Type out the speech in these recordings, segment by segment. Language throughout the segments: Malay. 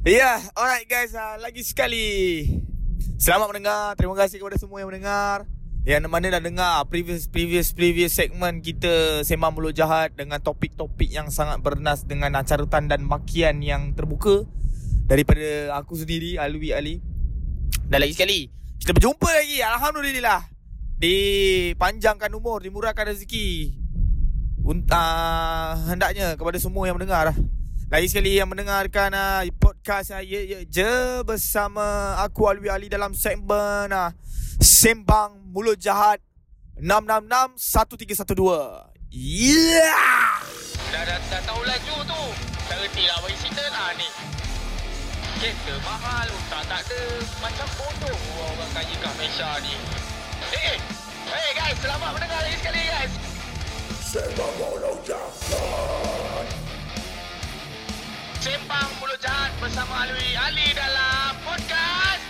Yeah, alright guys, uh, lagi sekali. Selamat mendengar. Terima kasih kepada semua yang mendengar. Yang mana dah dengar previous previous previous segmen kita sembang mulut jahat dengan topik-topik yang sangat bernas dengan carutan dan makian yang terbuka daripada aku sendiri Alwi Ali. Dan lagi sekali, kita berjumpa lagi. Alhamdulillah. Dipanjangkan umur, dimurahkan rezeki. Uh, hendaknya kepada semua yang mendengar. Lagi sekali yang mendengarkan uh, podcast uh, ye, ye, je bersama aku Alwi Ali dalam segmen uh, Sembang Mulut Jahat 666-1312. Yeah! Dah, dah, dah tahu laju tu. Tak reti lah bagi cerita lah ni. Kereta mahal, tak tak ada. Macam bodoh orang kaya kat Malaysia ni. Eh, hey guys, selamat mendengar lagi sekali guys. Sembang Mulut Jahat. Sembang Mulut Jahat bersama Alwi Ali dalam podcast.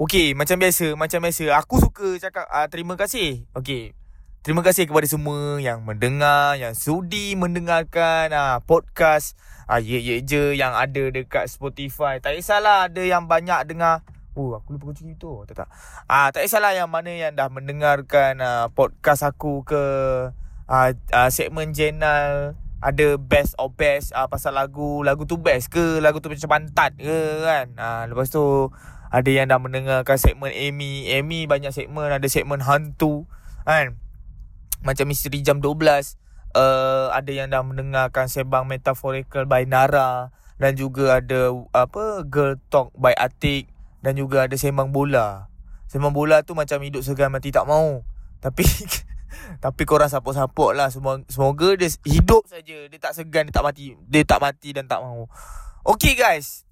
Okey, macam biasa, macam biasa. Aku suka cakap uh, terima kasih. Okey. Terima kasih kepada semua yang mendengar, yang sudi mendengarkan uh, podcast uh, ye ye je yang ada dekat Spotify. Tak kisahlah ada yang banyak dengar. Oh, aku lupa kunci itu. Tak tak. Ah, tak kisahlah yang mana yang dah mendengarkan uh, podcast aku ke uh, uh, segmen jurnal ada best of best uh, pasal lagu lagu tu best ke? Lagu tu macam pantat ke kan? Uh, lepas tu ada yang dah mendengarkan segmen Amy. Amy banyak segmen. Ada segmen hantu kan? Macam misteri jam 12 uh, ada yang dah mendengarkan sembang metaphorical by Nara. Dan juga ada apa girl talk by Atik. Dan juga ada sembang bola. Sembang bola tu macam hidup segan mati tak mau. Tapi Tapi korang support-support lah. Semoga, semoga dia hidup saja. Dia tak segan, dia tak mati. Dia tak mati dan tak mahu. Okay guys.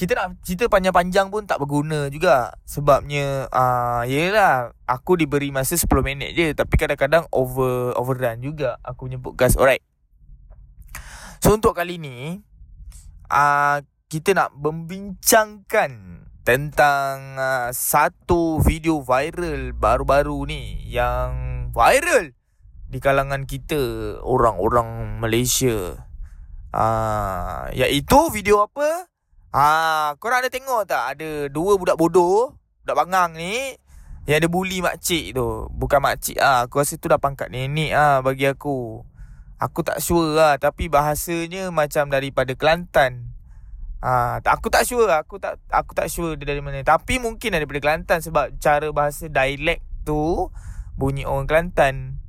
Kita nak cerita panjang-panjang pun tak berguna juga. Sebabnya uh, Yelah. Aku diberi masa 10 minit je. Tapi kadang-kadang over overrun juga. Aku punya podcast Alright. So untuk kali ni uh, Kita nak membincangkan tentang uh, satu video viral baru-baru ni yang viral di kalangan kita orang-orang Malaysia. Ah, iaitu video apa? Ah, korang ada tengok tak ada dua budak bodoh, budak bangang ni yang ada bully mak cik tu. Bukan mak cik ah, aku rasa tu dah pangkat nenek ah bagi aku. Aku tak sure lah tapi bahasanya macam daripada Kelantan. Ah, tak aku tak sure aku tak aku tak sure dia dari mana. Tapi mungkin daripada Kelantan sebab cara bahasa dialek tu bunyi orang Kelantan.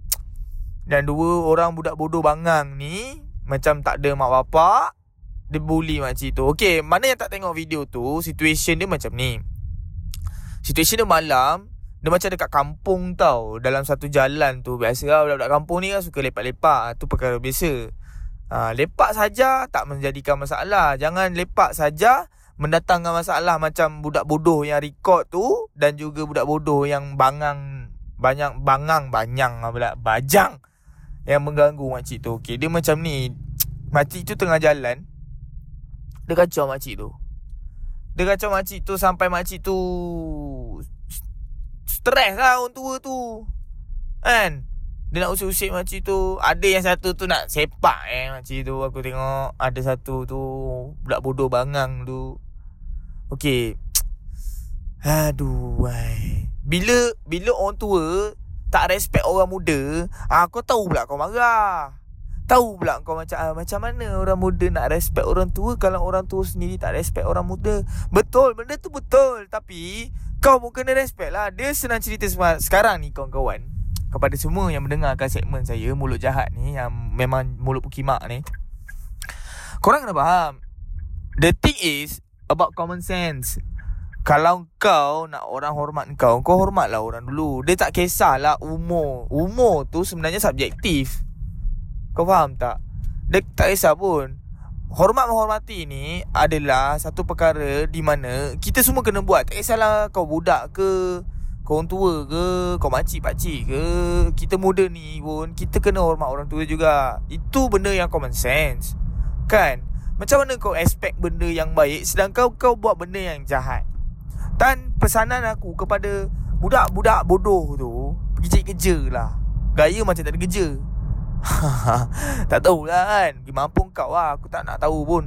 Dan dua orang budak bodoh bangang ni macam tak ada mak bapak dia bully makcik tu. Okey, mana yang tak tengok video tu, situation dia macam ni. Situation dia malam, dia macam dekat kampung tau, dalam satu jalan tu. Biasa lah budak-budak kampung ni kan suka lepak-lepak, tu perkara biasa. Ha, lepak saja tak menjadikan masalah. Jangan lepak saja mendatangkan masalah macam budak bodoh yang record tu dan juga budak bodoh yang bangang banyak bangang banyang pula bajang yang mengganggu makcik tu. Okey, dia macam ni. Makcik tu tengah jalan. Dia kacau makcik tu. Dia kacau makcik tu sampai makcik tu stres lah orang tua tu. Kan? Dia nak usik-usik makcik tu Ada yang satu tu nak sepak eh makcik tu Aku tengok ada satu tu Budak bodoh bangang tu Okay Aduh wai. Bila Bila orang tua Tak respect orang muda ah, Kau tahu pula kau marah. Tahu pula kau macam ah, Macam mana orang muda nak respect orang tua Kalau orang tua sendiri tak respect orang muda. Betul benda tu betul. Tapi Kau pun kena respect lah. Dia senang cerita sekarang ni kawan-kawan kepada semua yang mendengarkan segmen saya Mulut Jahat ni Yang memang mulut pukimak ni. Korang kena faham The thing is About common sense Kalau kau nak orang hormat kau Kau hormatlah orang dulu. Dia tak kisahlah umur. Umur tu sebenarnya subjektif. Kau faham tak? Dia tak kisah pun. Hormat menghormati ni adalah satu perkara di mana kita semua kena buat. Tak kisahlah kau budak ke, kau orang tua ke Kau makcik pakcik ke. Kita muda ni pun Kita kena hormat orang tua juga. Itu benda yang common sense. Kan? Macam mana kau expect benda yang baik Sedangkan kau, buat benda yang jahat Dan pesanan aku kepada Budak-budak bodoh tu Pergi cari kerja lah. Gaya macam tak ada kerja. Tak tahulah kan. Mampu kau lah Aku tak nak tahu pun.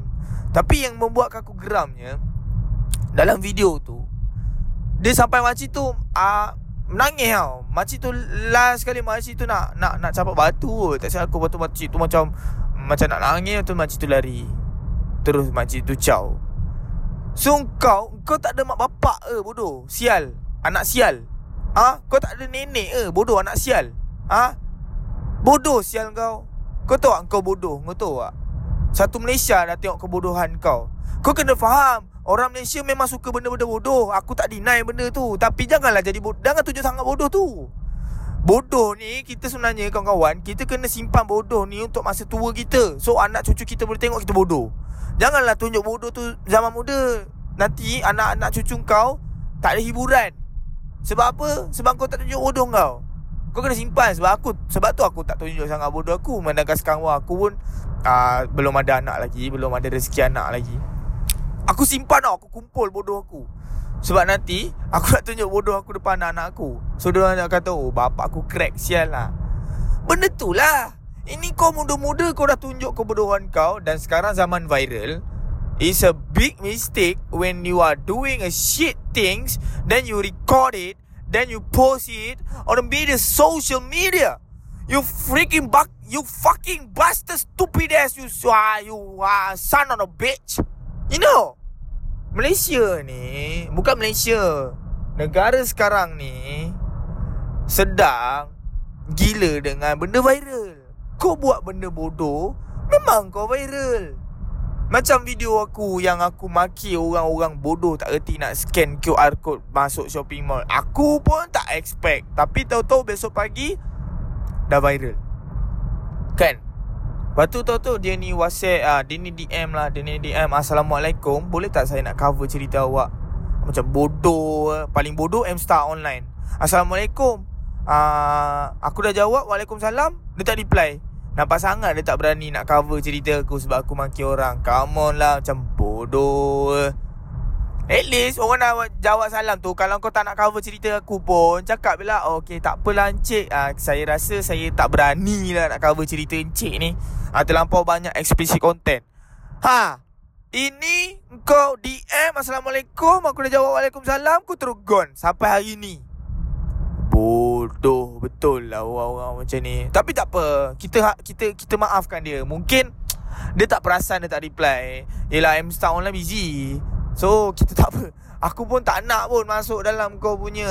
Tapi yang membuat aku geramnya Dalam video tu Dia sampai makcik tu uh, Menangis tau. Makcik tu last sekali Makcik tu nak Nak nak capak batu Tak silap aku Lepas tu makcik tu macam Macam nak nangis tu makcik tu lari. Terus makcik tu caw So kau Kau tak ada mak bapak ke bodoh? Sial. Anak sial. Ah, ha? Kau tak ada nenek ke? Bodoh anak sial. Ah, ha? Bodoh sial kau. Kau tahu tak kau bodoh? Kau tahu tak? Satu Malaysia dah tengok kebodohan kau. Kau kena faham Orang Malaysia memang suka benda-benda bodoh. Aku tak deny benda tu. Tapi janganlah jadi bodoh. Jangan tunjuk sangat bodoh tu. Bodoh ni Kita sebenarnya kawan-kawan Kita kena simpan bodoh ni Untuk masa tua kita. So anak cucu kita boleh tengok kita bodoh Janganlah tunjuk bodoh tu Zaman muda Nanti anak-anak cucu kau Tak ada hiburan Sebab apa? Sebab kau tak tunjuk bodoh kau kau kena simpan sebab aku sebab tu aku tak tunjuk sangat bodoh aku Sedangkan sekarang aku pun uh, belum ada anak lagi, belum ada rezeki anak lagi. Aku simpan tau, aku kumpul bodoh aku. Sebab nanti aku nak tunjuk bodoh aku depan anak-anak aku. So dia orang kata, "Oh, bapak aku crack sial lah." Benda tu lah. Ini kau muda-muda kau dah tunjuk kebodohan kau dan sekarang zaman viral. It's a big mistake when you are doing a shit things then you record it Then you post it on the media, social media. You freaking buck, you fucking bastard, stupid ass, you, you uh, son of a bitch. You know, Malaysia ni, bukan Malaysia. Negara sekarang ni, sedang gila dengan benda viral. Kau buat benda bodoh, memang kau viral. Macam video aku yang aku maki orang-orang bodoh tak reti nak scan QR code masuk shopping mall. Aku pun tak expect. Tapi tahu-tahu besok pagi dah viral. Kan? Lepas tu tahu-tahu dia ni WhatsApp, ah, dia ni DM lah. Dia ni DM, Assalamualaikum. Boleh tak saya nak cover cerita awak? Macam bodoh. Paling bodoh M-Star online. Assalamualaikum. Ah, aku dah jawab, Waalaikumsalam. Dia tak reply. Nampak sangat dia tak berani nak cover cerita aku sebab aku maki orang. Come on lah macam bodoh. At least orang nak jawab salam tu Kalau kau tak nak cover cerita aku pun Cakap bila oh, Okay tak apalah Encik ha, Saya rasa saya tak berani lah Nak cover cerita Encik ni ha, Terlampau banyak explicit content Ha Ini Kau DM Assalamualaikum Aku dah jawab Waalaikumsalam Aku terus gone Sampai hari ni Bodoh betul lah orang-orang macam ni. Tapi tak apa. Kita ha- kita kita maafkan dia. Mungkin dia tak perasan dia tak reply. Yelah M Star online busy. So kita tak apa. Aku pun tak nak pun masuk dalam kau punya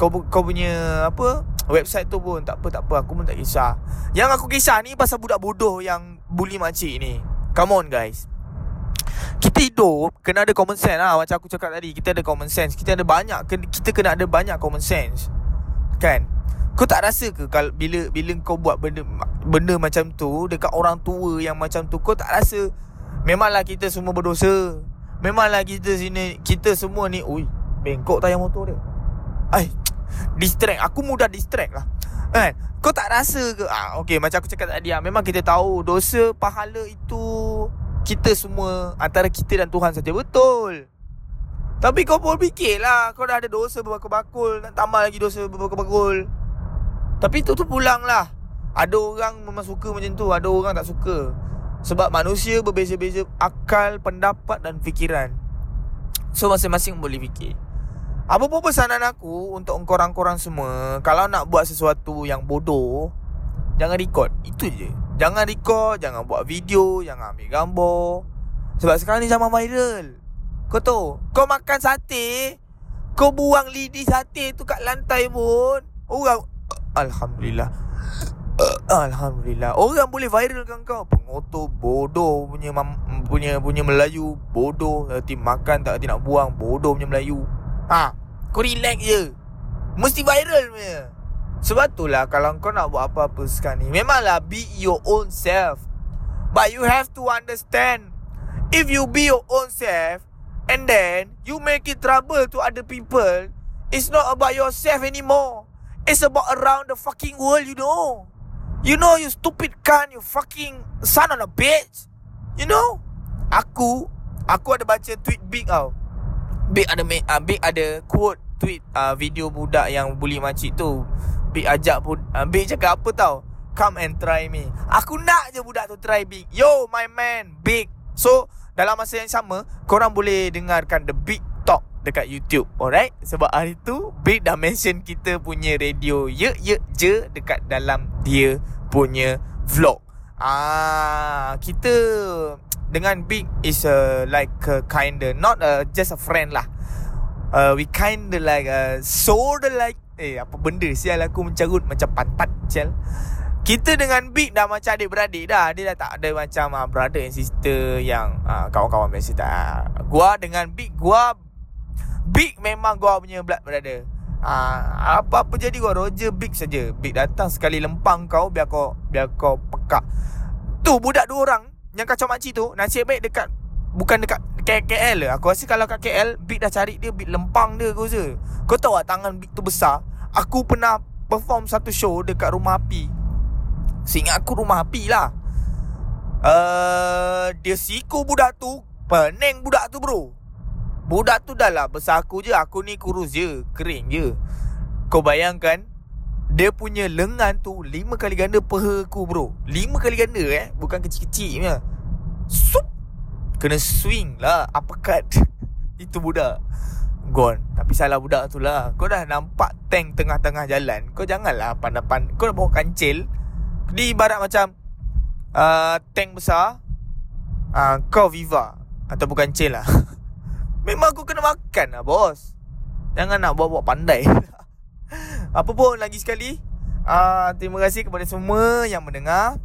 kau kau punya apa website tu pun tak apa tak apa aku pun tak kisah. Yang aku kisah ni pasal budak bodoh yang bully makcik ni. Come on guys. Kita hidup Kena ada common sense lah Macam aku cakap tadi Kita ada common sense Kita ada banyak Kita kena ada banyak common sense Kan? Kau tak rasa ke kalau Bila bila kau buat benda Benda macam tu Dekat orang tua Yang macam tu Kau tak rasa Memanglah kita semua berdosa? Memanglah kita sini Kita semua ni Ui Bengkok tayar motor dia. Ay Distract. Aku mudah distract lah. Kan? Kau tak rasa ke ah, Okay macam aku cakap tadi ah, Memang kita tahu Dosa pahala itu kita semua antara kita dan Tuhan saja. Betul. Tapi kau pun fikirlah kau dah ada dosa berbakul-bakul nak tambah lagi dosa berbakul-bakul. Tapi tu tu pulanglah. Ada orang memang suka macam tu, ada orang tak suka. Sebab manusia berbeza-beza akal, pendapat dan fikiran. So masing-masing boleh fikir. Apa pun pesanan aku untuk korang-korang semua, kalau nak buat sesuatu yang bodoh, jangan record. Itu je. Jangan record Jangan buat video Jangan ambil gambar Sebab sekarang ni zaman viral Kau tahu Kau makan sate Kau buang lidi sate tu kat lantai pun Orang Alhamdulillah. Alhamdulillah. Orang boleh viralkan kau. Pengotor bodoh punya punya punya Melayu Bodoh. Nanti makan tak nanti nak buang Bodoh punya Melayu. Ha Kau relax je. Mesti viral punya. Sebab itulah kalau kau nak buat apa-apa sekarang ni Memanglah be your own self. But you have to understand If you be your own self And then you make it trouble to other people. It's not about yourself anymore. It's about around the fucking world you know. You know you stupid cunt You fucking son of a bitch. You know? Aku Aku ada baca tweet big tau. Big ada uh, Big ada quote tweet uh, video budak yang bully makcik tu. Big ajak pun uh, Big cakap apa tau? Come and try me. Aku nak je budak tu try Big. Yo my man Big. So dalam masa yang sama Korang boleh dengarkan The Big Talk Dekat YouTube Alright? Sebab hari tu Big dah mention kita punya radio Ye ye je Dekat dalam dia punya vlog. Ah, Kita Dengan Big Is a, like a kinda Not a, just a friend lah. Uh, We kinda like uh, Sorta like Eh apa benda Sial aku mencarut Macam pantat Sial kita dengan Big dah macam adik-beradik dah. Dia dah tak ada macam uh, brother and sister Yang uh, kawan-kawan biasa tak Gua dengan Big Gua Big memang gua punya blood brother. Uh, Apa-apa jadi gua Roger Big saja. Big datang sekali lempang kau Biar kau Biar kau pekak. Tu budak dua orang Yang kacau makcik tu Nasib baik dekat Bukan dekat KL lah. Aku rasa kalau kat KL Big dah cari dia Big lempang dia kau rasa Kau tahu tak tangan Big tu besar? Aku pernah perform satu show Dekat rumah api Seingat aku rumah api lah. Uh, Dia siku budak tu Pening budak tu bro. Budak tu dah lah besar aku je. Aku ni kurus je Kering je. Kau bayangkan Dia punya lengan tu Lima kali ganda peha aku bro. Lima kali ganda eh. Bukan kecil-kecil punya. Sup! Kena swing lah Uppercut. Itu budak. Gone. Tapi salah budak tu lah. Kau dah nampak tank tengah-tengah jalan. Kau janganlah pandai-pandai Kau dah bawa kancil dia ibarat macam uh, Tank besar uh, Kau Viva Atau bukan Cel lah. Memang aku kena makan lah bos. Jangan nak bawa-bawa pandai. Apa pun lagi sekali uh, Terima kasih kepada semua yang mendengar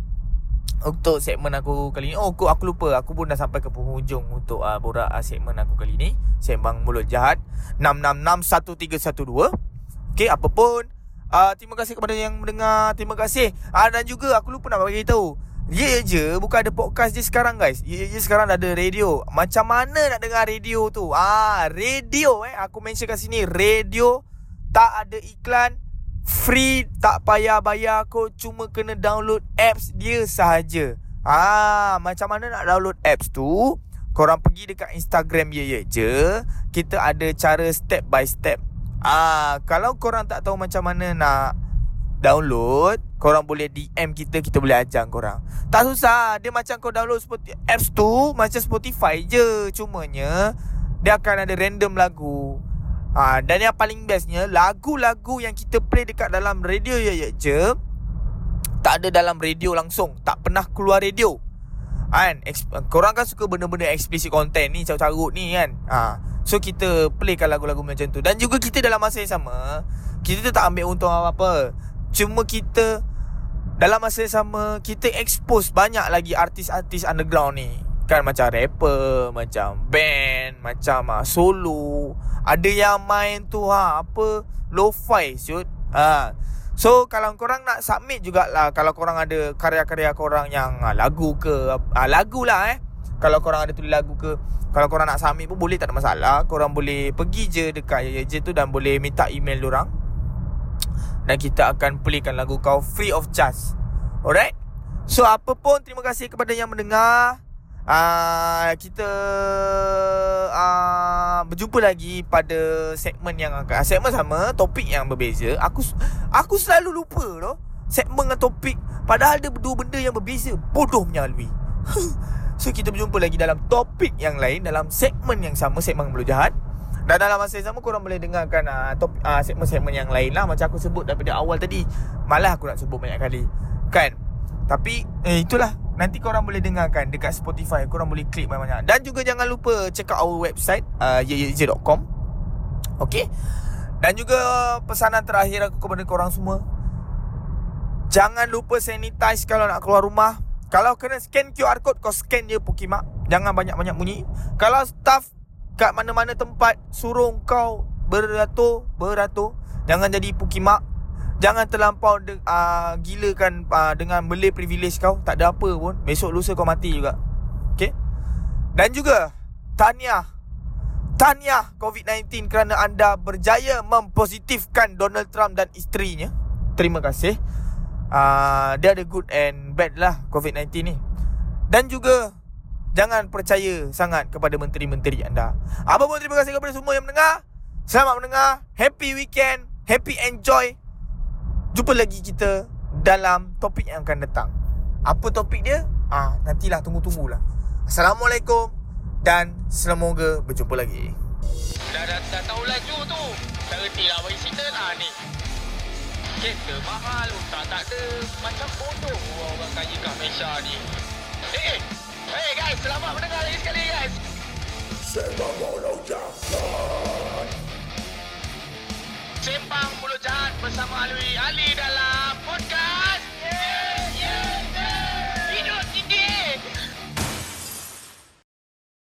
Untuk segmen aku kali ni. Oh aku, aku lupa Aku pun dah sampai ke penghujung Untuk uh, borak uh, segmen aku kali ni. Sembang Mulut Jahat 6661312 Okay apa pun Uh, terima kasih kepada yang mendengar. Terima kasih. Uh, Dan juga aku lupa nak bagi tahu. Ya je Bukan ada podcast je sekarang guys. Ya je sekarang dah ada radio. Macam mana nak dengar radio tu? Ah Radio eh. Aku mention kat sini Radio Tak ada iklan. Free Tak payah bayar Kau cuma kena download apps dia sahaja. Ah, Macam mana nak download apps tu? Korang pergi dekat Instagram Ye Ye Je. Kita ada cara step by step Ah, kalau korang tak tahu macam mana nak download, korang boleh DM kita, kita boleh ajar korang. Tak susah, dia macam kau download apps tu macam Spotify je, cumanya dia akan ada random lagu. Ah, dan yang paling bestnya, lagu-lagu yang kita play dekat dalam radio ya ya je tak ada dalam radio langsung, tak pernah keluar radio. Kan, korang kan suka benda-benda explicit content ni, carut-carut ni kan. Ah, So kita playkan lagu-lagu macam tu. Dan juga kita dalam masa yang sama Kita tak ambil untung apa-apa. Cuma kita Dalam masa yang sama Kita expose banyak lagi artis-artis underground ni. Kan macam rapper Macam band Macam uh, solo. Ada yang main tu ha, Apa Lo-fi shoot ha. So kalau korang nak submit jugalah Kalau korang ada karya-karya korang yang uh, lagu ke uh, Lagu lah eh Kalau korang ada tulis lagu ke kalau korang nak submit pun boleh tak ada masalah. Korang boleh pergi je dekat je tu Dan boleh minta email orang Dan kita akan playkan lagu kau free of charge. Alright? So apa pun terima kasih kepada yang mendengar. Uh, Kita uh, Berjumpa lagi pada segmen yang akan Segmen sama topik yang berbeza. Aku aku selalu lupa loh Segmen dengan topik. Padahal ada dua benda yang berbeza. Bodoh menyalui So kita berjumpa lagi dalam topik yang lain Dalam segmen yang sama Segmen Mulut Jahat. Dan dalam masa yang sama Korang boleh dengarkan uh, top, uh, Segmen-segmen yang lain lah Macam aku sebut daripada awal tadi. Malah aku nak sebut banyak kali. Kan? Tapi eh, itulah. Nanti korang boleh dengarkan Dekat Spotify. Korang boleh klik banyak-banyak. Dan juga jangan lupa Check out our website uh, Yeyeyj.com Okay Dan juga pesanan terakhir aku kepada korang semua. Jangan lupa sanitize kalau nak keluar rumah kalau kena scan QR code Kau scan je Pukimak Jangan banyak-banyak bunyi. Kalau staff Kat mana-mana tempat Suruh kau Beratur Beratur Jangan jadi Pukimak Jangan terlampau de, uh, Gila kan uh, Dengan beli privilege kau. Tak ada apa pun. Besok lusa kau mati juga. Okay Dan juga Tahniah Tahniah COVID-19 Kerana anda berjaya Mempositifkan Donald Trump dan isterinya. Terima kasih uh, dia ada good and bad lah COVID-19 ni. Dan juga jangan percaya sangat kepada menteri-menteri anda. Apa pun terima kasih kepada semua yang mendengar. Selamat mendengar. Happy weekend. Happy enjoy. Jumpa lagi kita dalam topik yang akan datang. Apa topik dia? Ah, nantilah tunggu-tunggulah. Assalamualaikum dan semoga berjumpa lagi. Dah, dah, dah tahu laju tu. Tak reti lah bagi cerita lah ni. Kereta mahal, tak tak ada. Macam bodoh orang kaya kat Malaysia ni. Eh, eh. Hey guys, selamat mendengar lagi sekali guys. Sembang Mulut Jahat. Sembang Mulut Jahat bersama Alwi Ali dalam